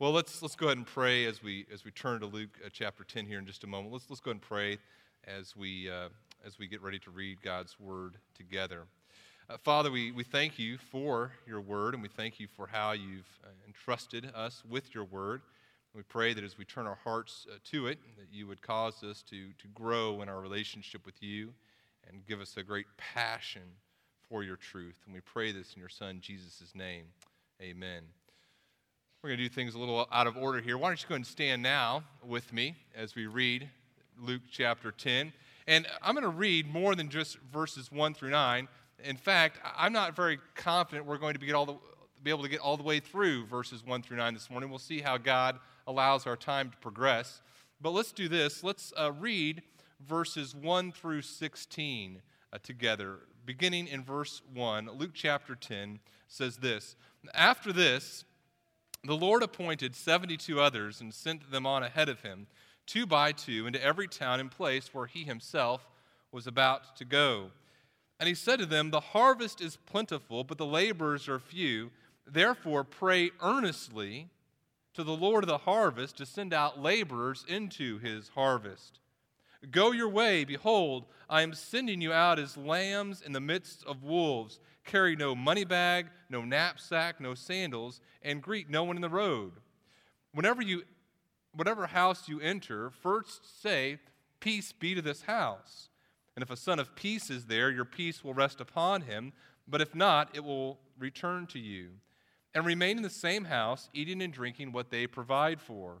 Well, let's, let's go ahead and pray as we, as we turn to Luke uh, chapter 10 here in just a moment. Let's, let's go ahead and pray as we, uh, as we get ready to read God's word together. Uh, Father, we, we thank you for your word, and we thank you for how you've uh, entrusted us with your word. We pray that as we turn our hearts uh, to it, that you would cause us to, to grow in our relationship with you and give us a great passion for your truth. And we pray this in your Son, Jesus' name. Amen. We're going to do things a little out of order here. Why don't you go and stand now with me as we read Luke chapter 10. And I'm going to read more than just verses 1 through 9. In fact, I'm not very confident we're going to be, all the, be able to get all the way through verses 1 through 9 this morning. We'll see how God allows our time to progress. But let's do this. Let's uh, read verses 1 through 16 uh, together. Beginning in verse 1, Luke chapter 10 says this After this, the Lord appointed 72 others and sent them on ahead of him, two by two, into every town and place where he himself was about to go. And he said to them, The harvest is plentiful, but the laborers are few. Therefore, pray earnestly to the Lord of the harvest to send out laborers into his harvest. Go your way. Behold, I am sending you out as lambs in the midst of wolves. Carry no money bag, no knapsack, no sandals, and greet no one in the road. Whenever you, whatever house you enter, first say, Peace be to this house. And if a son of peace is there, your peace will rest upon him. But if not, it will return to you. And remain in the same house, eating and drinking what they provide for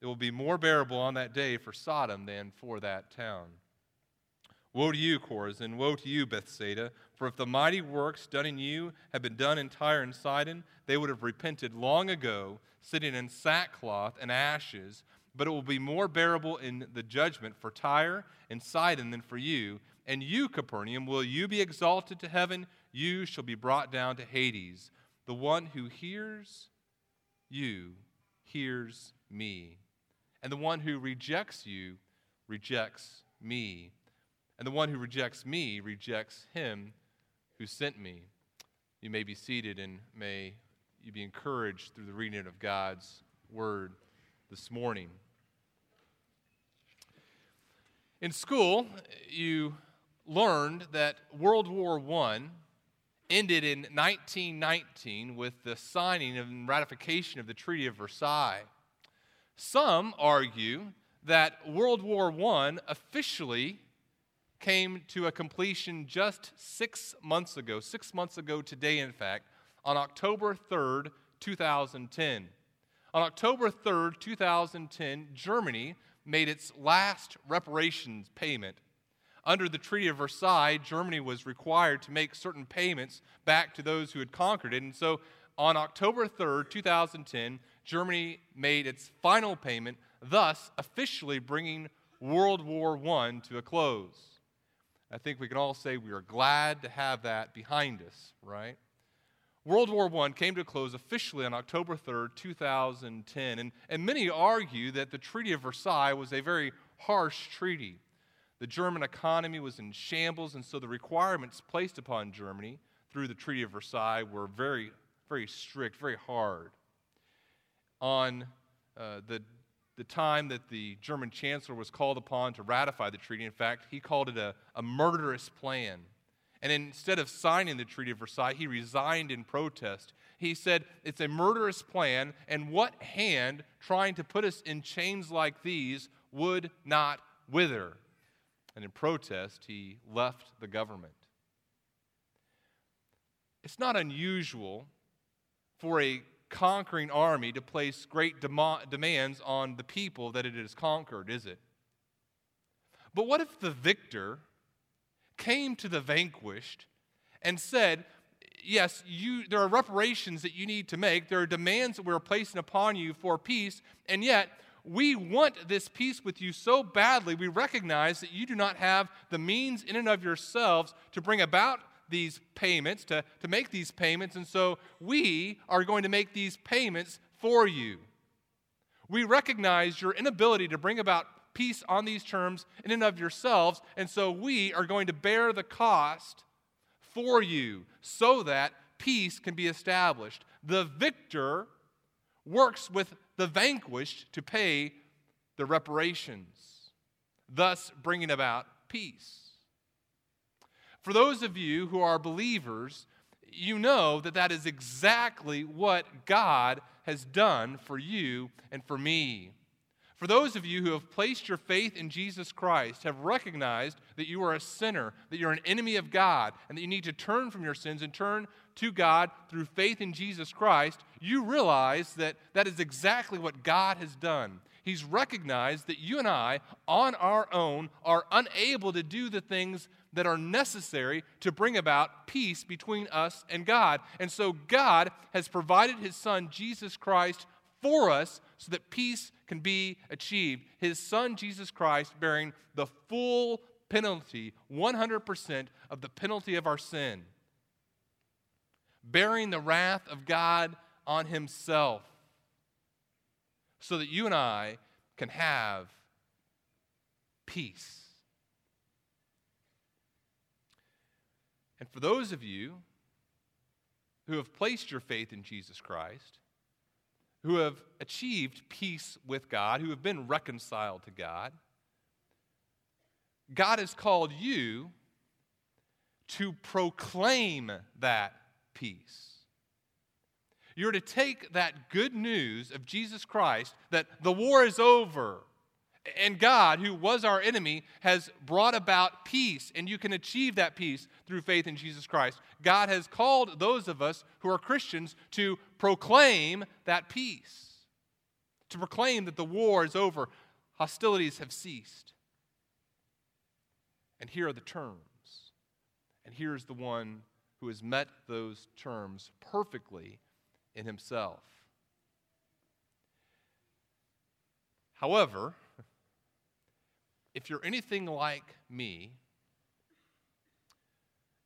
it will be more bearable on that day for Sodom than for that town. Woe to you, Chorazin! Woe to you, Bethsaida! For if the mighty works done in you had been done in Tyre and Sidon, they would have repented long ago, sitting in sackcloth and ashes. But it will be more bearable in the judgment for Tyre and Sidon than for you. And you, Capernaum, will you be exalted to heaven? You shall be brought down to Hades. The one who hears you hears me. And the one who rejects you rejects me. And the one who rejects me rejects him who sent me. You may be seated and may you be encouraged through the reading of God's word this morning. In school, you learned that World War I ended in 1919 with the signing and ratification of the Treaty of Versailles. Some argue that World War I officially came to a completion just six months ago, six months ago today, in fact, on October 3rd, 2010. On October 3rd, 2010, Germany made its last reparations payment. Under the Treaty of Versailles, Germany was required to make certain payments back to those who had conquered it. And so on October 3rd, 2010, Germany made its final payment, thus officially bringing World War I to a close. I think we can all say we are glad to have that behind us, right? World War I came to a close officially on October 3rd, 2010. And, and many argue that the Treaty of Versailles was a very harsh treaty. The German economy was in shambles, and so the requirements placed upon Germany through the Treaty of Versailles were very, very strict, very hard on uh, the, the time that the German chancellor was called upon to ratify the treaty. In fact, he called it a, a murderous plan. And instead of signing the Treaty of Versailles, he resigned in protest. He said, It's a murderous plan, and what hand trying to put us in chains like these would not wither? And in protest, he left the government. It's not unusual for a conquering army to place great dem- demands on the people that it has conquered, is it? But what if the victor came to the vanquished and said, yes, you, there are reparations that you need to make, there are demands that we're placing upon you for peace, and yet we want this peace with you so badly, we recognize that you do not have the means in and of yourselves to bring about these payments, to, to make these payments, and so we are going to make these payments for you. We recognize your inability to bring about peace on these terms in and of yourselves, and so we are going to bear the cost for you so that peace can be established. The victor works with the vanquished to pay the reparations, thus bringing about peace. For those of you who are believers, you know that that is exactly what God has done for you and for me. For those of you who have placed your faith in Jesus Christ, have recognized that you are a sinner, that you're an enemy of God, and that you need to turn from your sins and turn to God through faith in Jesus Christ, you realize that that is exactly what God has done. He's recognized that you and I, on our own, are unable to do the things that are necessary to bring about peace between us and God. And so God has provided His Son, Jesus Christ, for us so that peace can be achieved. His Son, Jesus Christ, bearing the full penalty, 100% of the penalty of our sin, bearing the wrath of God on Himself, so that you and I can have peace. And for those of you who have placed your faith in Jesus Christ, who have achieved peace with God, who have been reconciled to God, God has called you to proclaim that peace. You're to take that good news of Jesus Christ that the war is over and God, who was our enemy, has brought about peace, and you can achieve that peace through faith in Jesus Christ. God has called those of us who are Christians to proclaim that peace, to proclaim that the war is over, hostilities have ceased. And here are the terms. And here's the one who has met those terms perfectly in himself. However, if you're anything like me,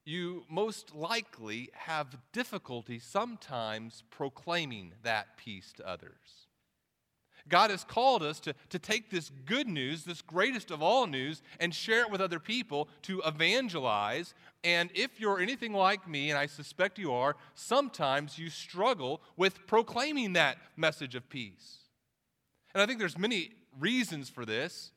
you most likely have difficulty sometimes proclaiming that peace to others. God has called us to, to take this good news, this greatest of all news, and share it with other people to evangelize. And if you're anything like me, and I suspect you are, sometimes you struggle with proclaiming that message of peace. And I think there's many reasons for this.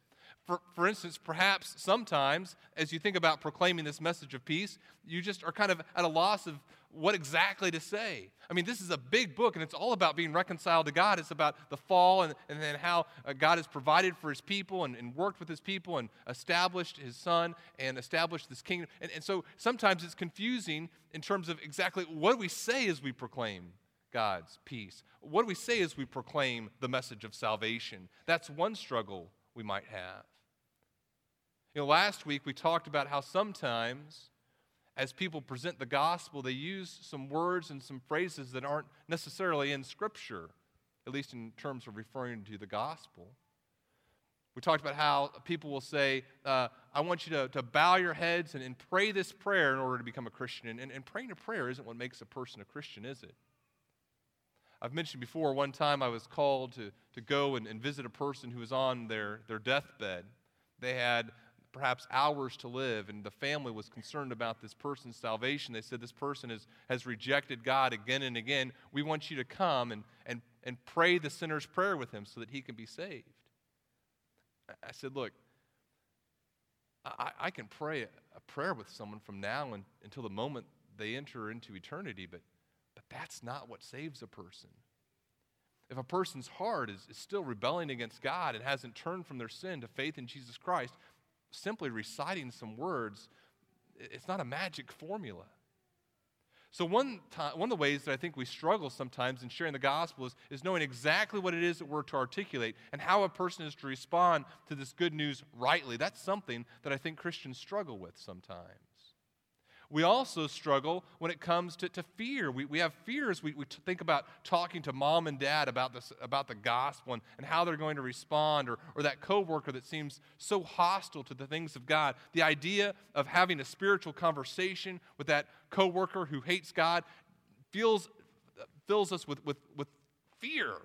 For, for instance, perhaps sometimes as you think about proclaiming this message of peace, you just are kind of at a loss of what exactly to say. I mean, this is a big book, and it's all about being reconciled to God. It's about the fall and, and then how uh, God has provided for his people and, and, worked with his people and established his son and established this kingdom. And, and so sometimes it's confusing in terms of exactly what do we say as we proclaim God's peace? What do we say as we proclaim the message of salvation? That's one struggle we might have. You know, last week we talked about how sometimes as people present the gospel, they use some words and some phrases that aren't necessarily in Scripture, at least in terms of referring to the gospel. We talked about how people will say, uh, I want you to, to bow your heads and, and pray this prayer in order to become a Christian. And, and, and praying a prayer isn't what makes a person a Christian, is it? I've mentioned before, one time I was called to, to go and, and visit a person who was on their, their deathbed. They had perhaps hours to live, and the family was concerned about this person's salvation. They said, This person has, has rejected God again and again. We want you to come and, and, and pray the sinner's prayer with him so that he can be saved. I said, Look, I, I can pray a, a, prayer with someone from now and, until the moment they enter into eternity, but, but that's not what saves a person. If a person's heart is, is still rebelling against God and hasn't turned from their sin to faith in Jesus Christ, simply reciting some words, it's not a magic formula. So, one, time, one of the ways that I think we struggle sometimes in sharing the gospel is, is knowing exactly what it is that we're to articulate and how a person is to respond to this good news rightly. That's something that I think Christians struggle with sometimes. We also struggle when it comes to, to fear. We, we have fears. We, we think about talking to mom and dad about, this, about the gospel and, and how they're going to respond, or, or that coworker that seems so hostile to the things of God. The idea of having a spiritual conversation with that coworker who hates God feels, fills us with, with, with fear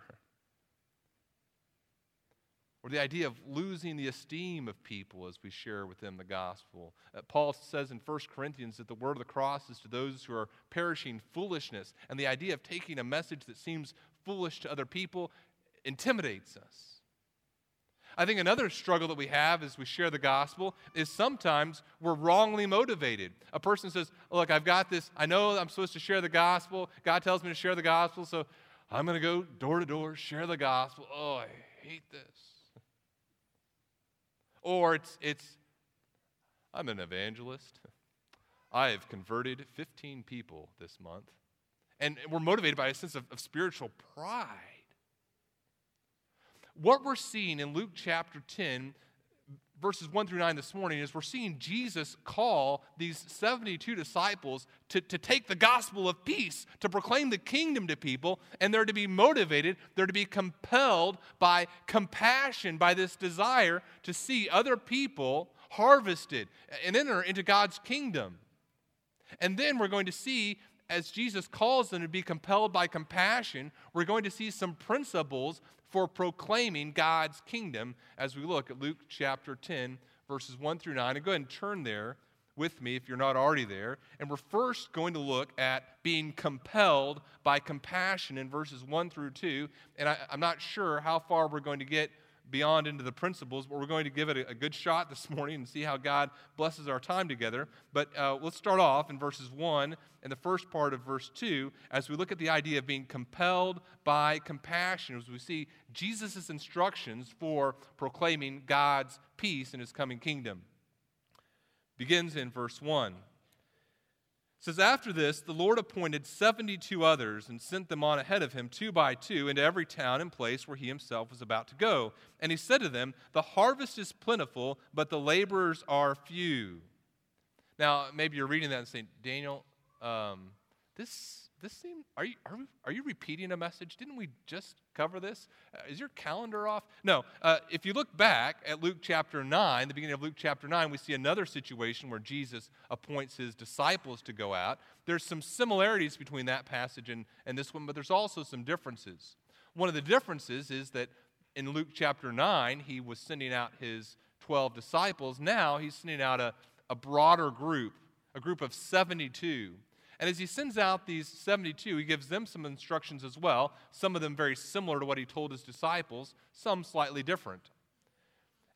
or the idea of losing the esteem of people as we share with them the gospel. Uh, Paul says in 1 Corinthians that the word of the cross is to those who are perishing foolishness, and the idea of taking a message that seems foolish to other people intimidates us. I think another struggle that we have as we share the gospel is sometimes we're wrongly motivated. A person says, Look, I've got this, I know I'm supposed to share the gospel. God tells me to share the gospel, so I'm going to go door to door, share the gospel. Oh, I hate this. Or it's, it's I'm an evangelist. I have converted 15 people this month. And we're motivated by a sense of, of spiritual pride. What we're seeing in Luke chapter 10 verses 1 through 9 this morning is we're seeing Jesus call these 72 disciples to, to take the gospel of peace, to proclaim the kingdom to people, and they're to be motivated, they're to be compelled by compassion, by this desire to see other people harvested and enter into God's kingdom. And then we're going to see as Jesus calls them to be compelled by compassion, we're going to see some principles for proclaiming God's kingdom as we look at Luke chapter 10, verses 1 through 9. And go ahead and turn there with me if you're not already there. And we're first going to look at being compelled by compassion in verses 1 through 2. And I, am not sure how far we're going to get beyond into the principles, but we're going to give it a, a good shot this morning and see how God blesses our time together. But uh, let's start off in verses 1 and the first part of verse 2 as we look at the idea of being compelled by compassion, as we see Jesus' instructions for proclaiming God's peace in his coming kingdom. Begins in verse 1 says after this the lord appointed 72 others and sent them on ahead of him two by two into every town and place where he himself was about to go. And he said to them the harvest is plentiful but the laborers are few now maybe you're reading that and saying daniel um, this this seem are you are, we, are you repeating a message? Didn't we just cover this? Uh, is your calendar off? No uh, if you look back at luke chapter 9 the beginning of luke chapter 9 we see another situation where jesus appoints his disciples to go out. There's some similarities between that passage and, and this one but there's also some differences. One of the differences is that in luke chapter 9 he was sending out his 12 disciples. Now he's sending out a, a broader group a group of 72 and as he sends out these 72, he gives them some instructions as well, some of them very similar to what he told his disciples, some slightly different.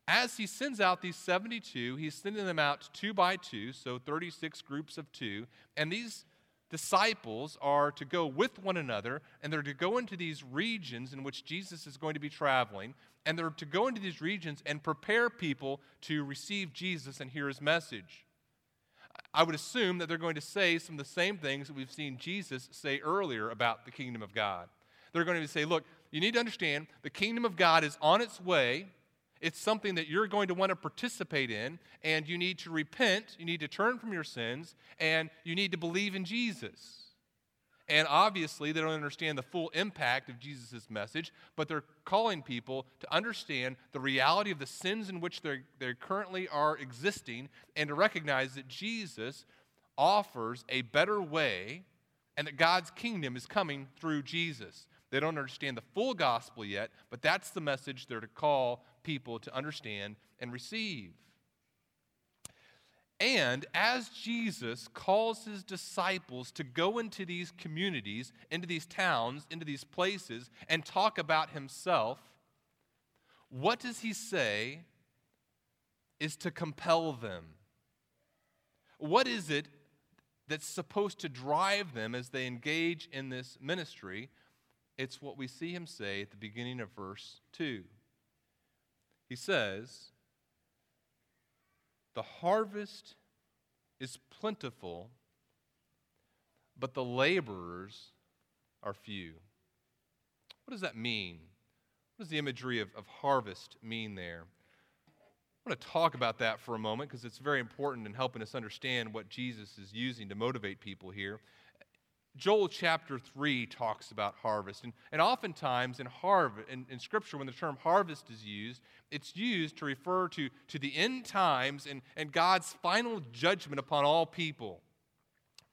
As he sends out these 72, he's sending them out two by two, so 36 groups of two, and these disciples are to go with one another, and they're to go into these regions in which Jesus is going to be traveling, and they're to go into these regions and prepare people to receive Jesus and hear his message. I would assume that they're going to say some of the same things that we've seen Jesus say earlier about the kingdom of God. They're going to say, look, you need to understand the kingdom of God is on its way. It's something that you're going to want to participate in, and you need to repent, you need to turn from your sins, and you need to believe in Jesus. And obviously, they don't understand the full impact of Jesus' message, but they're calling people to understand the reality of the sins in which they they currently are existing and to recognize that Jesus offers a better way and that God's kingdom is coming through Jesus. They don't understand the full gospel yet, but that's the message they're to call people to understand and receive. And as Jesus calls his disciples to go into these communities, into these towns, into these places, and talk about himself, what does he say is to compel them? What is it that's supposed to drive them as they engage in this ministry? It's what we see him say at the beginning of verse 2. He says, the harvest is plentiful, but the laborers are few. What does that mean? What does the imagery of, of harvest mean there? I want to talk about that for a moment because it's very important in helping us understand what Jesus is using to motivate people here. Joel chapter 3 talks about harvest. And, and oftentimes in, harvest, in, in Scripture, when the term harvest is used, it's used to refer to, to the end times and, and God's final judgment upon all people.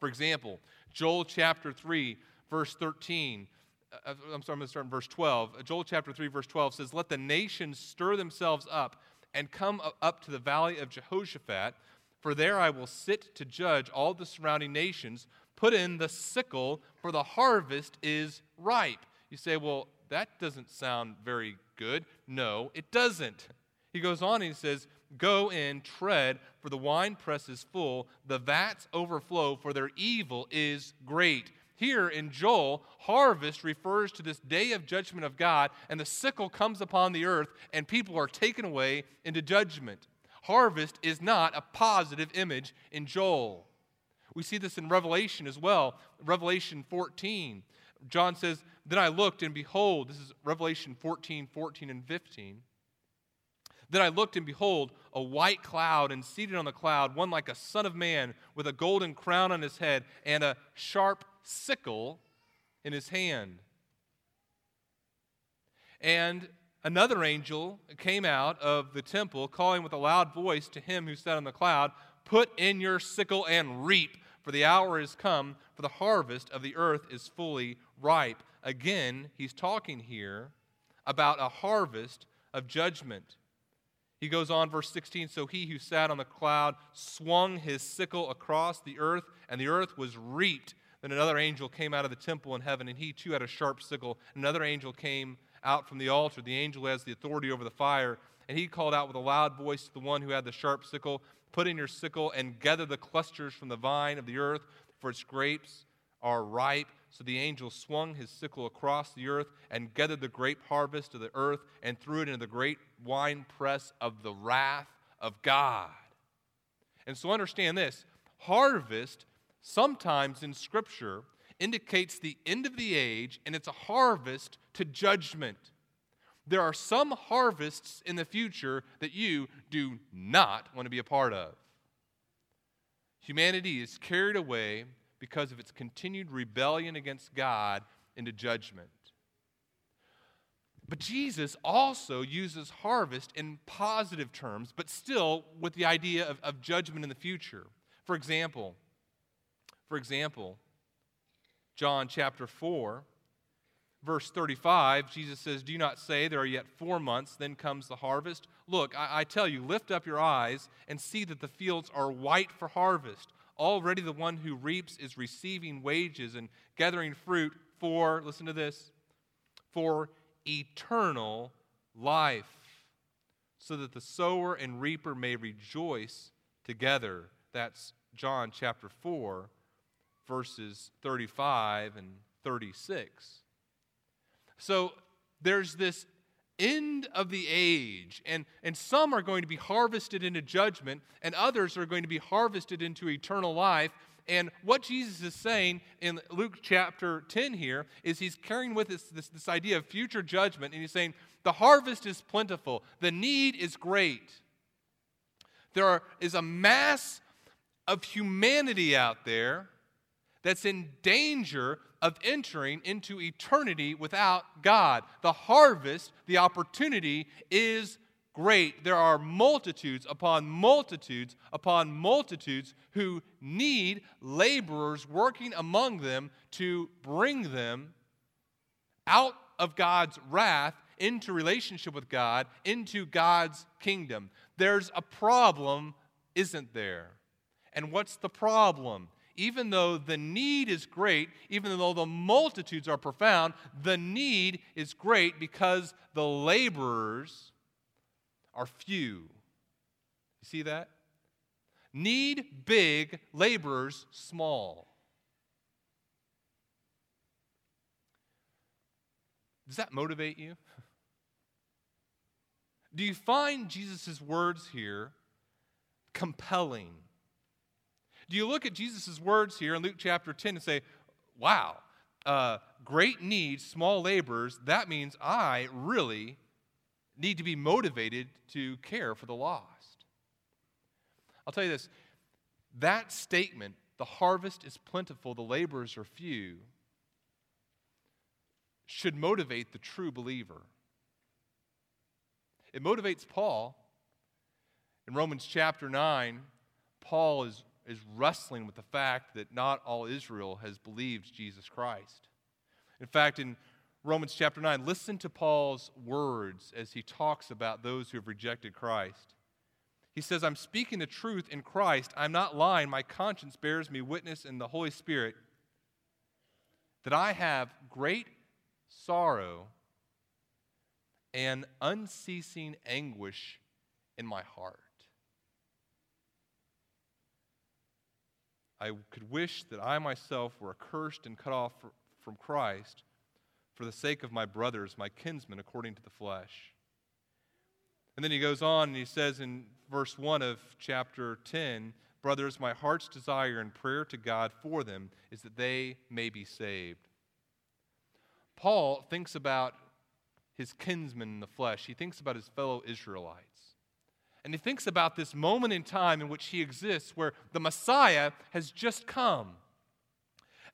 For example, Joel chapter 3, verse 13. Uh, uh, I'm sorry, I'm going to start in verse 12. Uh, Joel chapter 3, verse 12 says, Let the nations stir themselves up and come up to the valley of Jehoshaphat, for there I will sit to judge all the surrounding nations Put in the sickle, for the harvest is ripe. You say, well, that doesn't sound very good. No, it doesn't. He goes on and he says, Go in, tread, for the winepress is full, the vats overflow, for their evil is great. Here in Joel, harvest refers to this day of judgment of God, and the sickle comes upon the earth, and people are taken away into judgment. Harvest is not a positive image in Joel. We see this in Revelation as well. Revelation 14. John says, Then I looked, and behold, this is Revelation 14, 14, and 15. Then I looked, and behold, a white cloud, and seated on the cloud, one like a son of man, with a golden crown on his head, and a sharp sickle in his hand. And another angel came out of the temple, calling with a loud voice to him who sat on the cloud, Put in your sickle and reap for the hour is come, for the harvest of the earth is fully ripe. Again, he's talking here about a harvest of judgment. He goes on, verse 16 So he who sat on the cloud swung his sickle across the earth, and the earth was reaped. Then another angel came out of the temple in heaven, and he too had a sharp sickle. Another angel came out from the altar. The angel has the authority over the fire. And he called out with a loud voice to the one who had the sharp sickle Put in your sickle and gather the clusters from the vine of the earth, for its grapes are ripe. So the angel swung his sickle across the earth and gathered the grape harvest of the earth and threw it into the great wine press of the wrath of God. And so understand this harvest, sometimes in Scripture, indicates the end of the age, and it's a harvest to judgment. There are some harvests in the future that you do not want to be a part of. Humanity is carried away because of its continued rebellion against God into judgment. But Jesus also uses harvest in positive terms, but still with the idea of, of judgment in the future. For example, for example, John chapter 4, verse 35, Jesus says, Do not say there are yet four months, then comes the harvest. Look, I, I, tell you, lift up your eyes and see that the fields are white for harvest. Already the one who reaps is receiving wages and gathering fruit for, listen to this, for eternal life, so that the sower and reaper may rejoice together. That's John chapter 4, verses 35 and 36. So there's this end of the age, and, and some are going to be harvested into judgment, and others are going to be harvested into eternal life. And what Jesus is saying in Luke chapter 10 here is he's carrying with us this, this idea of future judgment, and he's saying, The harvest is plentiful, the need is great. There are, is a mass of humanity out there that's in danger of entering into eternity without God. The harvest, the opportunity is great. There are multitudes upon multitudes upon multitudes who need laborers working among them to bring them out of God's wrath into relationship with God, into God's kingdom. There's a problem, isn't there? And what's the problem? Even though the need is great, even though the multitudes are profound, the need is great because the laborers are few. You see that? Need big, laborers small. Does that motivate you? Do you find Jesus' words here compelling? Do you look at Jesus' words here in Luke chapter 10 and say, wow, uh, great need, small laborers, that means I really need to be motivated to care for the lost. I'll tell you this that statement, the harvest is plentiful, the laborers are few, should motivate the true believer. It motivates Paul. In Romans chapter 9, Paul is, is wrestling with the fact that not all Israel has believed Jesus Christ. In fact, in Romans chapter 9, listen to Paul's words as he talks about those who have rejected Christ. He says, I'm speaking the truth in Christ. I'm not lying. My conscience bears me witness in the Holy Spirit that I have great sorrow and unceasing anguish in my heart. I could wish that I myself were accursed and cut off from Christ for the sake of my brothers, my kinsmen, according to the flesh. And then he goes on and he says in verse 1 of chapter 10 Brothers, my heart's desire and prayer to God for them is that they may be saved. Paul thinks about his kinsmen in the flesh, he thinks about his fellow Israelites. And he thinks about this moment in time in which he exists where the Messiah has just come.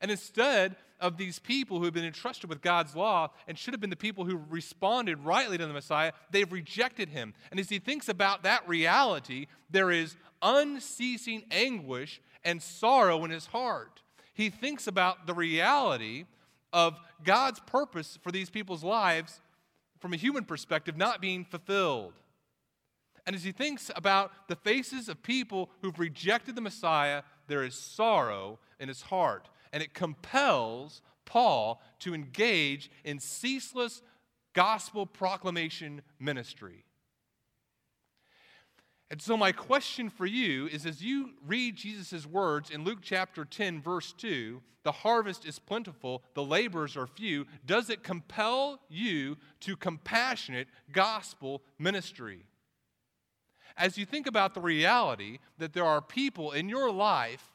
And instead of these people who have been entrusted with God's law and should have been the people who responded rightly to the Messiah, they've rejected him. And as he thinks about that reality, there is unceasing anguish and sorrow in his heart. He thinks about the reality of God's purpose for these people's lives from a human perspective not being fulfilled. And as he thinks about the faces of people who've rejected the Messiah, there is sorrow in his heart and it compels Paul to engage in ceaseless gospel proclamation ministry. And so, my question for you is as you read Jesus' words in Luke chapter 10, verse 2, the harvest is plentiful, the laborers are few, does it compel you to compassionate gospel ministry? As you think about the reality that there are people in your life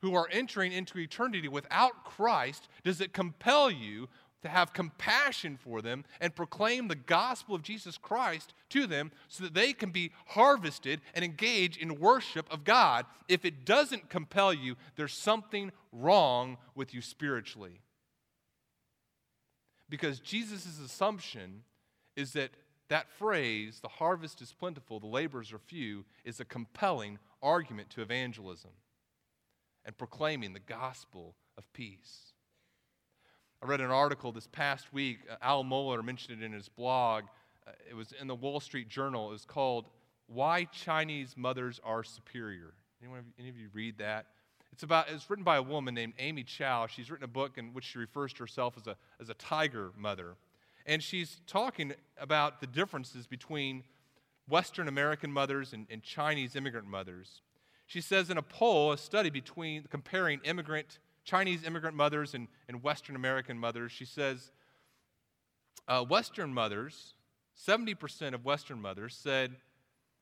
who are entering into eternity without Christ, does it compel you to have compassion for them and proclaim the gospel of Jesus Christ to them so that they can be harvested and engage in worship of God? If it doesn't compel you, there's something wrong with you spiritually. Because Jesus' assumption is that that phrase, the harvest is plentiful, the laborers are few, is a compelling argument to evangelism and proclaiming the gospel of peace. I read an article this past week. Uh, Al Mohler mentioned it in his blog. Uh, it was in the Wall Street Journal. It was called Why Chinese Mothers Are Superior. Anyone, any of you read that? It's, about, it's written by a woman named Amy Chua. She's written a book in which she refers to herself as a, as a tiger mother. And she's talking about the differences between Western American mothers and, and Chinese immigrant mothers. She says in a poll, a study between comparing immigrant, Chinese immigrant mothers and, and Western American mothers, she says uh, Western mothers, 70% of Western mothers said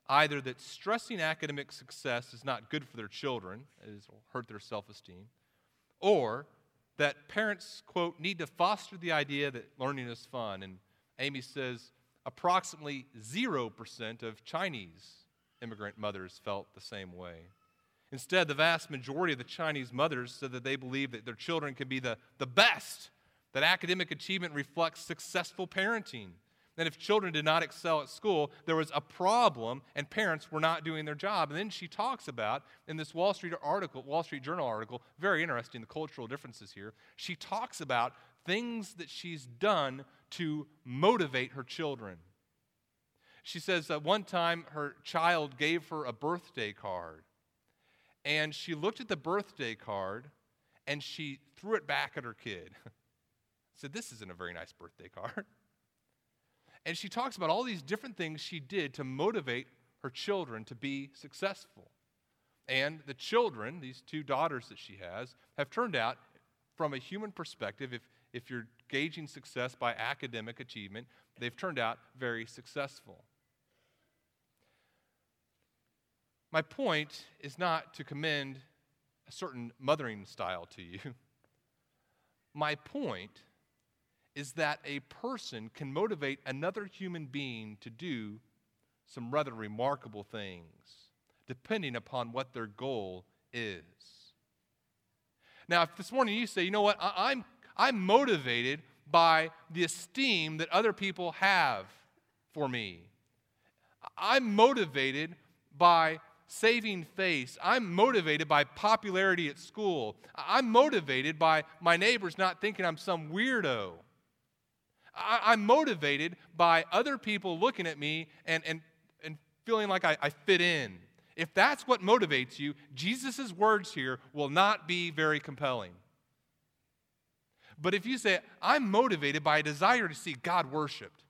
either that stressing academic success is not good for their children, it will hurt their self esteem, or that parents, quote, need to foster the idea that learning is fun. And Amy says approximately 0% of Chinese immigrant mothers felt the same way. Instead, the vast majority of the Chinese mothers said that they believe that their children can be the, the best, that academic achievement reflects successful parenting. And if children did not excel at school, there was a problem and parents were not doing their job. And then she talks about, in this Wall Street article, Wall Street Journal article, very interesting, the cultural differences here. She talks about things that she's done to motivate her children. She says that one time her child gave her a birthday card. And she looked at the birthday card and she threw it back at her kid. said, This isn't a very nice birthday card. And she talks about all these different things she did to motivate her children to be successful. And the children, these two daughters that she has, have turned out, from a human perspective, if, if you're gauging success by academic achievement, they've turned out very successful. My point is not to commend a certain mothering style to you. My point is that a person can motivate another human being to do some rather remarkable things, depending upon what their goal is. Now, if this morning you say, you know what, I, am I'm, I'm motivated by the esteem that other people have for me, I'm motivated by saving face. I'm motivated by popularity at school. I'm motivated by my neighbors not thinking I'm some weirdo. I, am motivated by other people looking at me and, and, and feeling like I, I fit in. If that's what motivates you, Jesus' words here will not be very compelling. But if you say, I'm motivated by a desire to see God worshiped,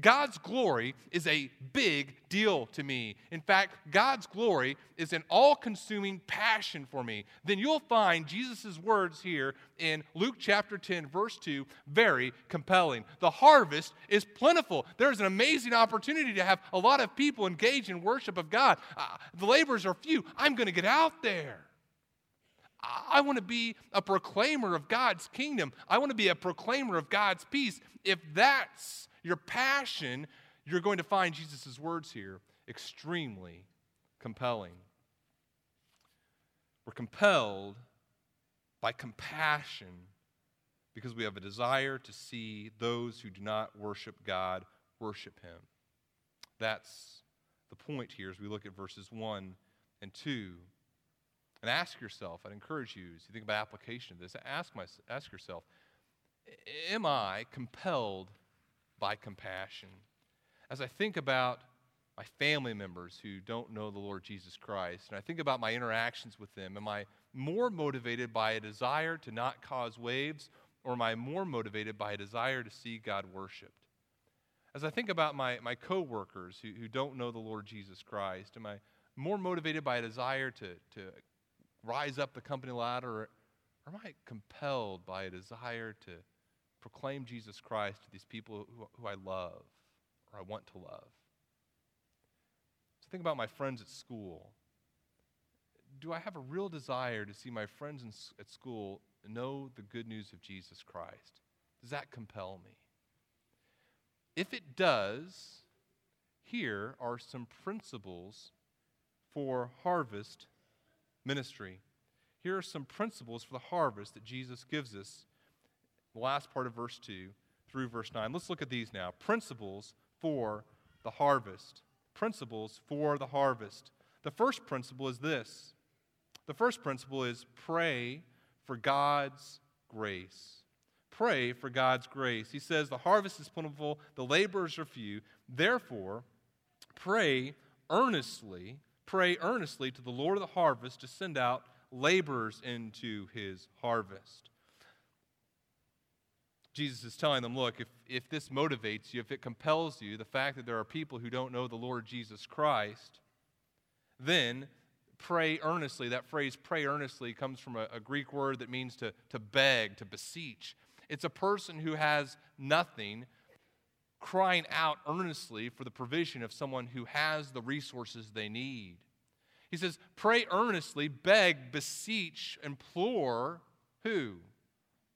God's glory is a big deal to me. In fact, God's glory is an all consuming passion for me. Then you'll find Jesus' words here in Luke chapter 10, verse 2, very compelling. The harvest is plentiful. There's an amazing opportunity to have a lot of people engage in worship of God. Uh, the laborers are few. I'm going to get out there. I want to be a proclaimer of God's kingdom. I want to be a proclaimer of God's peace. If that's your passion, you're going to find Jesus' words here extremely compelling. We're compelled by compassion because we have a desire to see those who do not worship God worship Him. That's the point here as we look at verses 1 and 2. And ask yourself, I'd encourage you, as you think about application of this, ask, my, ask yourself, am I compelled by compassion. As I think about my family members who don't know the Lord Jesus Christ, and I think about my interactions with them, am I more motivated by a desire to not cause waves, or am I more motivated by a desire to see God worshiped? As I think about my, my coworkers who, who don't know the Lord Jesus Christ, am I more motivated by a desire to, to rise up the company ladder, or, or am I compelled by a desire to proclaim Jesus Christ to these people who, who I love or I want to love. So think about my friends at school. Do I have a real desire to see my friends in, at school know the good news of Jesus Christ? Does that compel me? If it does, here are some principles for harvest ministry. Here are some principles for the harvest that Jesus gives us the last part of verse 2 through verse 9. Let's look at these now. Principles for the harvest. Principles for the harvest. The first principle is this the first principle is pray for God's grace. Pray for God's grace. He says, The harvest is plentiful, the laborers are few. Therefore, pray earnestly, pray earnestly to the Lord of the harvest to send out laborers into his harvest. Jesus is telling them, look, if, if this motivates you, if it compels you, the fact that there are people who don't know the Lord Jesus Christ, then pray earnestly. That phrase, pray earnestly, comes from a, a Greek word that means to, to beg, to beseech. It's a person who has nothing crying out earnestly for the provision of someone who has the resources they need. He says, pray earnestly, beg, beseech, implore who?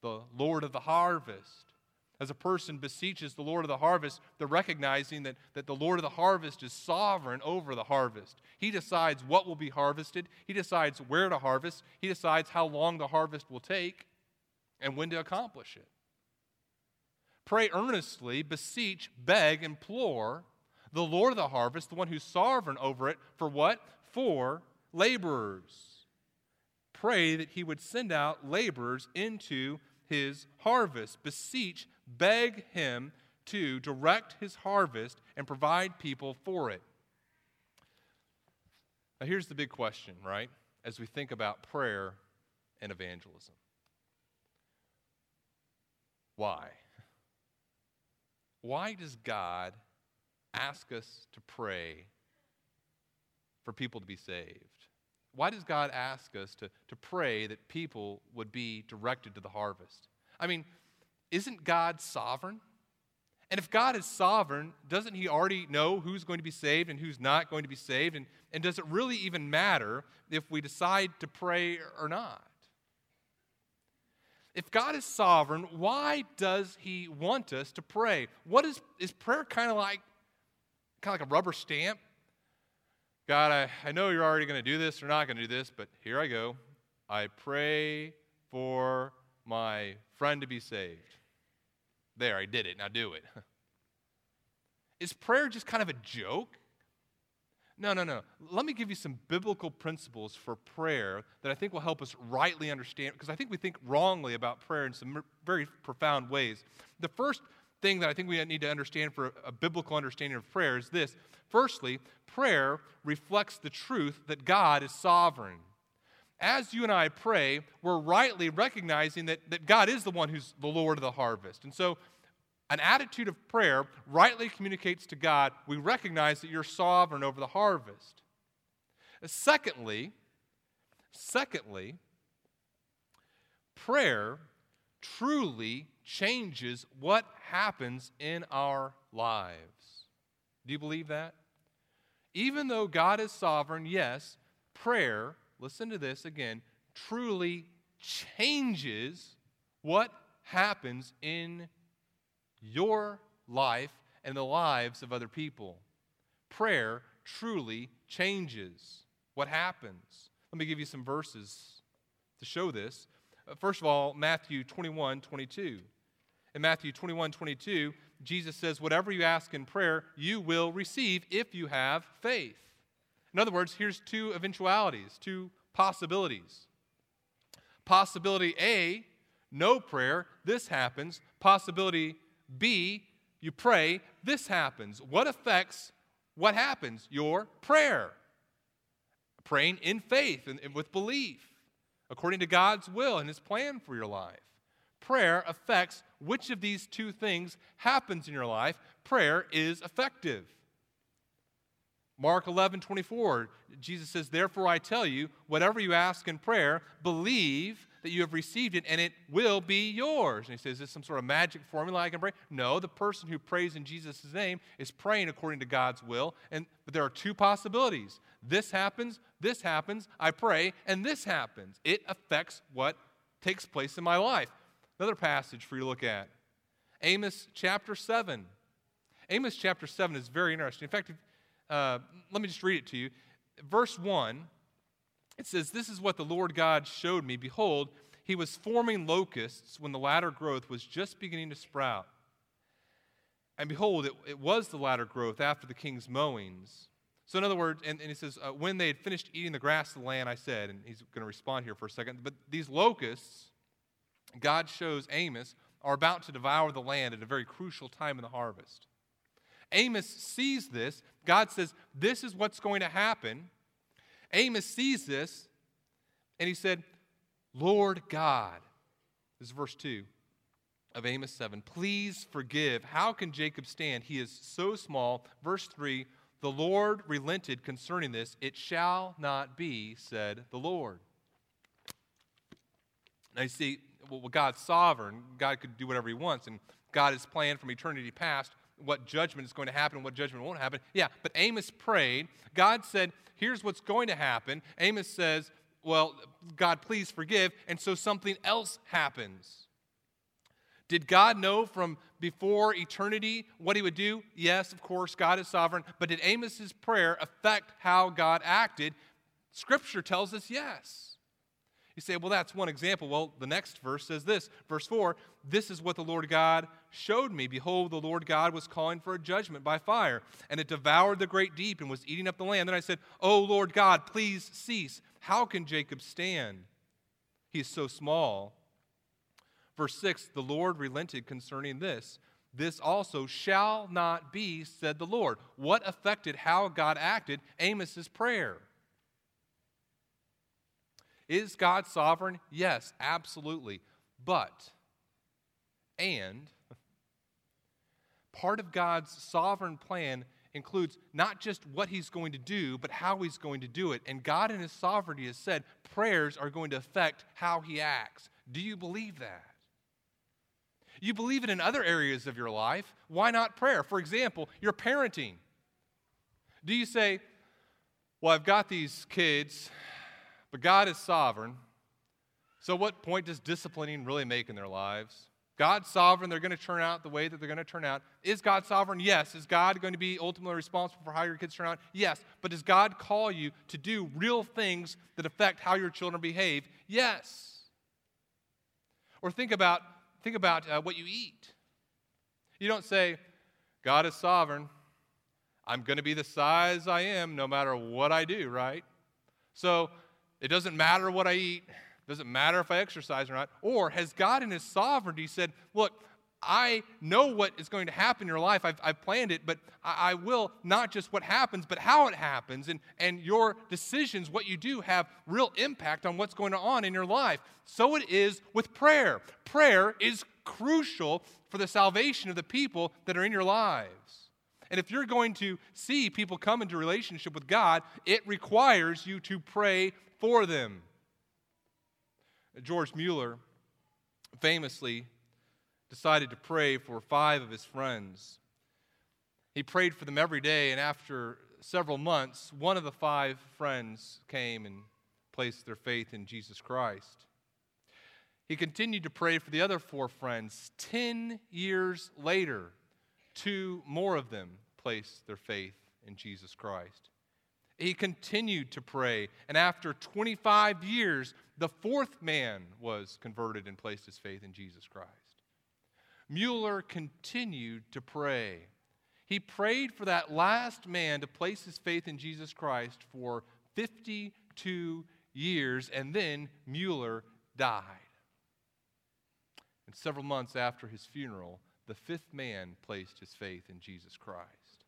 The Lord of the harvest. As a person beseeches the Lord of the harvest, they're recognizing that, that the Lord of the harvest is sovereign over the harvest. He decides what will be harvested, He decides where to harvest, He decides how long the harvest will take, and when to accomplish it. Pray earnestly, beseech, beg, implore the Lord of the harvest, the one who's sovereign over it, for what? For laborers. Pray that He would send out laborers into his harvest. Beseech, beg him to direct his harvest and provide people for it. Now, here's the big question, right? As we think about prayer and evangelism why? Why does God ask us to pray for people to be saved? Why does God ask us to, to pray that people would be directed to the harvest? I mean, isn't God sovereign? And if God is sovereign, doesn't He already know who's going to be saved and who's not going to be saved? And, and does it really even matter if we decide to pray or not? if God is sovereign, why does he want us to pray? What is, is prayer kind of like? Kind of like a rubber stamp? God, I, I know you're already going to do this or not going to do this, but here I go. I pray for my friend to be saved. There, I did it. Now do it. Is prayer just kind of a joke? No, no, no. Let me give you some biblical principles for prayer that I think will help us rightly understand, because I think we think wrongly about prayer in some very profound ways. The first thing that I think we need to understand for a biblical understanding of prayer is this. Firstly, prayer reflects the truth that God is sovereign. As you and I pray, we're rightly recognizing that, that God is the one who's the Lord of the harvest. And so an attitude of prayer rightly communicates to God, we recognize that you're sovereign over the harvest. Secondly, secondly, prayer truly changes what happens in our lives. Do you believe that? Even though God is sovereign, yes, prayer, listen to this again, truly changes what happens in your life and the lives of other people. Prayer truly changes what happens. Let me give you some verses to show this. Uh, first of all, Matthew 21 22. In Matthew 21 22, Jesus says, Whatever you ask in prayer, you will receive if you have faith. In other words, here's two eventualities, two possibilities. Possibility A, no prayer, this happens. Possibility B, you pray, this happens. What affects what happens? Your prayer. Praying in faith and, and with belief, according to God's will and His plan for your life. Prayer affects which of these two things happens in your life. Prayer is effective. Mark 11, 24, Jesus says, Therefore I tell you, whatever you ask in prayer, believe that you have received it and it will be yours. And he says, Is this some sort of magic formula I can pray? No, the person who prays in Jesus' name is praying according to God's will. And but there are two possibilities. This happens, this happens, I pray, and this happens. It affects what takes place in my life. Another passage for you to look at. Amos chapter 7. Amos chapter 7 is very interesting. In fact, uh, let me just read it to you. Verse 1 it says, This is what the Lord God showed me. Behold, he was forming locusts when the latter growth was just beginning to sprout. And behold, it, it was the latter growth after the king's mowings. So, in other words, and, and he says, uh, When they had finished eating the grass of the land, I said, and he's going to respond here for a second, but these locusts, God shows Amos, are about to devour the land at a very crucial time in the harvest. Amos sees this. God says, This is what's going to happen. Amos sees this and he said, Lord God, this is verse 2 of Amos 7, please forgive. How can Jacob stand? He is so small. Verse 3 The Lord relented concerning this. It shall not be, said the Lord. Now you see, well, God's sovereign. God could do whatever he wants, and God has planned from eternity past what judgment is going to happen and what judgment won't happen. Yeah, but Amos prayed. God said, Here's what's going to happen. Amos says, Well, God, please forgive. And so something else happens. Did God know from before eternity what he would do? Yes, of course, God is sovereign. But did Amos's prayer affect how God acted? Scripture tells us yes. You say, well, that's one example. Well, the next verse says this. Verse 4 This is what the Lord God showed me. Behold, the Lord God was calling for a judgment by fire, and it devoured the great deep and was eating up the land. Then I said, Oh, Lord God, please cease. How can Jacob stand? He is so small. Verse 6 The Lord relented concerning this. This also shall not be, said the Lord. What affected how God acted? Amos's prayer. Is God sovereign? Yes, absolutely. But, and, part of God's sovereign plan includes not just what he's going to do, but how he's going to do it. And God in his sovereignty has said prayers are going to affect how he acts. Do you believe that? You believe it in other areas of your life. Why not prayer? For example, your parenting. Do you say, Well, I've got these kids, but God is sovereign. So, what point does disciplining really make in their lives? God's sovereign, they're going to turn out the way that they're going to turn out. Is God sovereign? Yes. Is God going to be ultimately responsible for how your kids turn out? Yes. But does God call you to do real things that affect how your children behave? Yes. Or think about, think about uh, what you eat. You don't say, God is sovereign. I'm going to be the size I am no matter what I do, right? So it doesn't matter what I eat. It doesn't matter if I exercise or not? Or has God in His sovereignty said, Look, I know what is going to happen in your life. I've, I've planned it, but I, I, will not just what happens, but how it happens. And, and your decisions, what you do, have real impact on what's going on in your life. So it is with prayer. Prayer is crucial for the salvation of the people that are in your lives. And if you're going to see people come into relationship with God, it requires you to pray for them. George Mueller famously decided to pray for five of his friends. He prayed for them every day, and after several months, one of the five friends came and placed their faith in Jesus Christ. He continued to pray for the other four friends. Ten years later, two more of them placed their faith in Jesus Christ. He continued to pray, and after 25 years, the fourth man was converted and placed his faith in Jesus Christ. Mueller continued to pray. He prayed for that last man to place his faith in Jesus Christ for 52 years, and then Mueller died. And several months after his funeral, the fifth man placed his faith in Jesus Christ.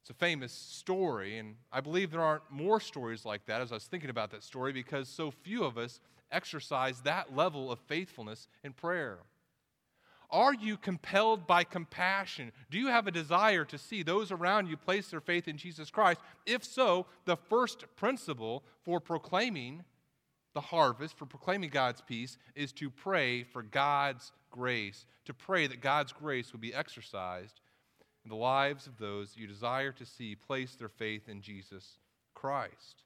It's a famous story, and I believe there aren't more stories like that as I was thinking about that story because so few of us exercise that level of faithfulness in prayer. Are you compelled by compassion? Do you have a desire to see those around you place their faith in Jesus Christ? If so, the first principle for proclaiming the harvest, for proclaiming God's peace, is to pray for God's grace, to pray that God's grace would be exercised in the lives of those you desire to see place their faith in Jesus Christ.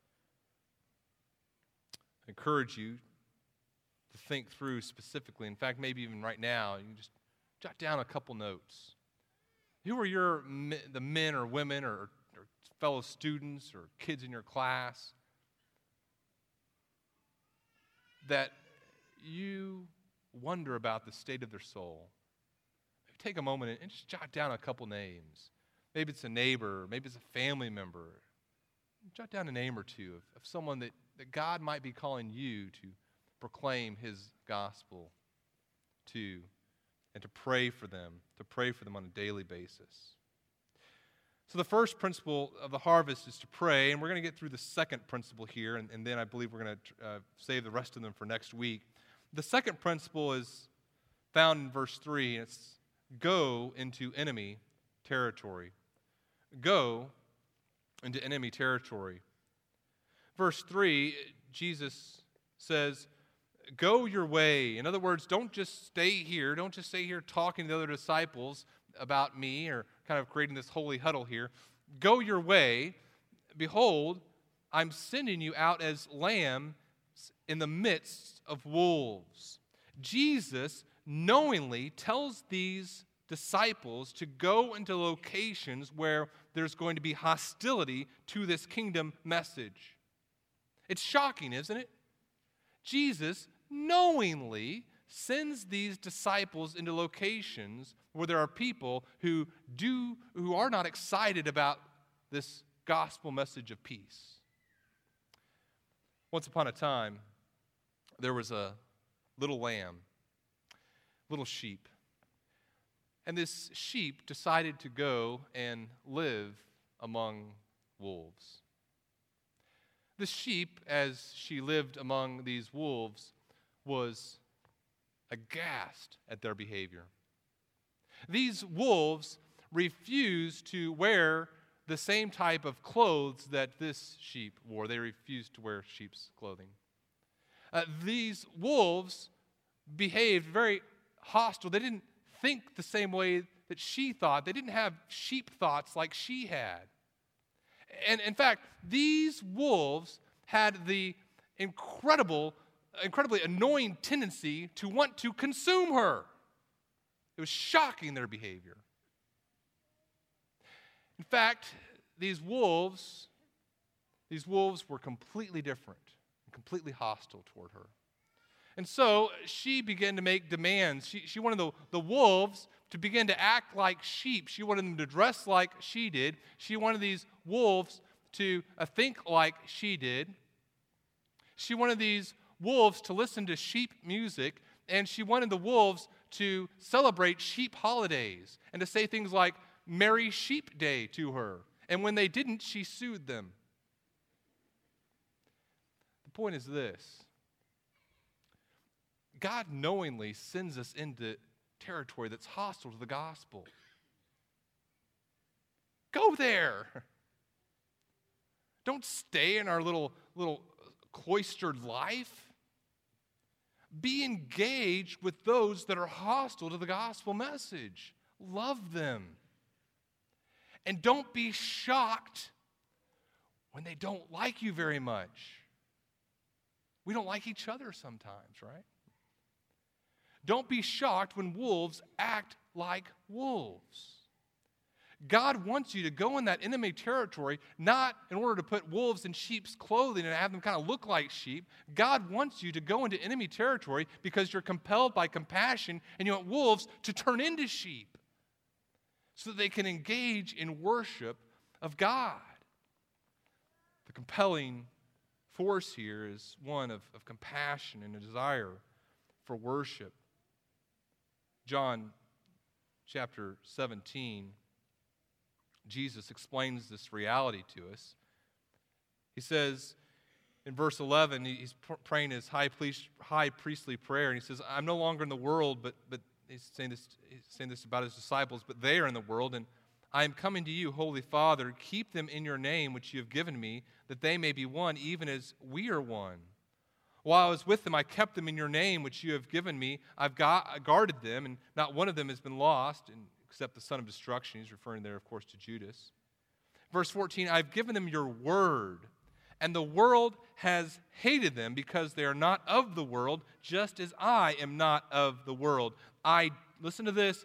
I encourage you to think through specifically. In fact, maybe even right now, you just jot down a couple notes. Who are your the men or women or, or fellow students or kids in your class that you wonder about the state of their soul? Maybe take a moment and just jot down a couple names. Maybe it's a neighbor, maybe it's a family member. Jot down a name or two of, of someone that, that God might be calling you to proclaim his gospel to and to pray for them, to pray for them on a daily basis. So, the first principle of the harvest is to pray, and we're going to get through the second principle here, and, and then I believe we're going to uh, save the rest of them for next week. The second principle is found in verse 3, and it's go into enemy territory. Go into enemy territory. Verse 3, Jesus says, Go your way. In other words, don't just stay here. Don't just stay here talking to the other disciples about me or kind of creating this holy huddle here. Go your way. Behold, I'm sending you out as lambs in the midst of wolves. Jesus knowingly tells these disciples to go into locations where there's going to be hostility to this kingdom message. It's shocking, isn't it? Jesus knowingly sends these disciples into locations where there are people who do who are not excited about this gospel message of peace. Once upon a time, there was a little lamb, little sheep. And this sheep decided to go and live among wolves. The sheep, as she lived among these wolves, was aghast at their behavior. These wolves refused to wear the same type of clothes that this sheep wore. They refused to wear sheep's clothing. Uh, these wolves behaved very hostile. They didn't think the same way that she thought. They didn't have sheep thoughts like she had. And in fact, these wolves had the incredible incredibly annoying tendency to want to consume her. It was shocking their behavior. In fact, these wolves, these wolves were completely different and completely hostile toward her. And so she began to make demands. She, she wanted the, the wolves to begin to act like sheep. She wanted them to dress like she did. She wanted these wolves to uh, think like she did. She wanted these wolves to listen to sheep music, and she wanted the wolves to celebrate sheep holidays and to say things like Merry Sheep Day to her. And when they didn't, she sued them. The point is this God knowingly sends us into territory that's hostile to the gospel. Go there. Don't stay in our little, little cloistered life. Be engaged with those that are hostile to the gospel message. Love them. And don't be shocked when they don't like you very much. We don't like each other sometimes, right? Don't be shocked when wolves act like wolves. God wants you to go in that enemy territory, not in order to put wolves in sheep's clothing and have them kind of look like sheep. God wants you to go into enemy territory because you're compelled by compassion and you want wolves to turn into sheep so that they can engage in worship of God. The compelling force here is one of, of compassion and a desire for worship. John chapter 17 Jesus explains this reality to us. He says in verse 11, he's praying his high, priest, high priestly prayer, and he says, I'm no longer in the world, but, but he's, saying this, he's saying this about his disciples, but they are in the world, and I am coming to you, Holy Father. Keep them in your name, which you have given me, that they may be one, even as we are one. While I was with them, I kept them in your name, which you have given me. I've got, guarded them, and not one of them has been lost. And except the son of destruction. He's referring there, of course, to Judas. Verse 14 I've given them your word, and the world has hated them because they are not of the world, just as I am not of the world. I, listen to this,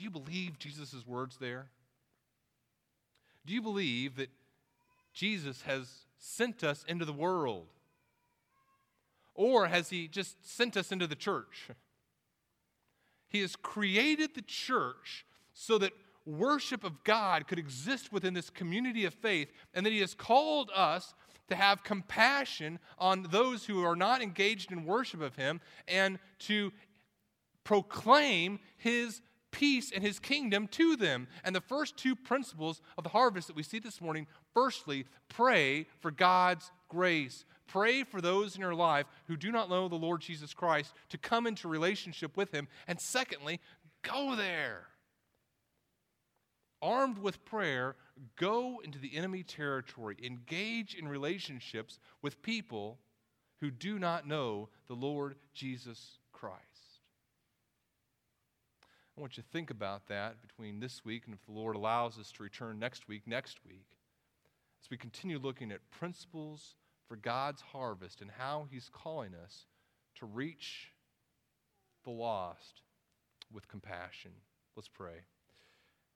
do you believe Jesus' words there? Do you believe that Jesus has sent us into the world? Or has he just sent us into the church? He has created the church so that worship of God could exist within this community of faith, and that He has called us to have compassion on those who are not engaged in worship of Him and to proclaim His peace and His kingdom to them. And the first two principles of the harvest that we see this morning firstly, pray for God's grace. Pray for those in your life who do not know the Lord Jesus Christ to come into relationship with Him. And secondly, go there armed with prayer, go into the enemy territory, engage in relationships with people who do not know the Lord Jesus Christ. I want you to think about that between this week and if the Lord allows us to return next week, next week, as we continue looking at principles for God's harvest and how He's calling us to reach the lost with compassion. Let's pray.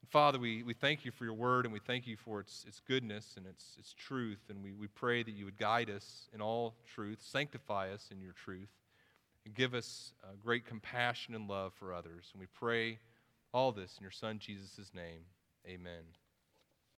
Father, we, we thank you for your word and we thank you for its, its goodness and its, its truth. And we, we pray that you would guide us in all truth, sanctify us in your truth, give us uh, great compassion and love for others. And we pray all this in your Son, Jesus' name. Amen.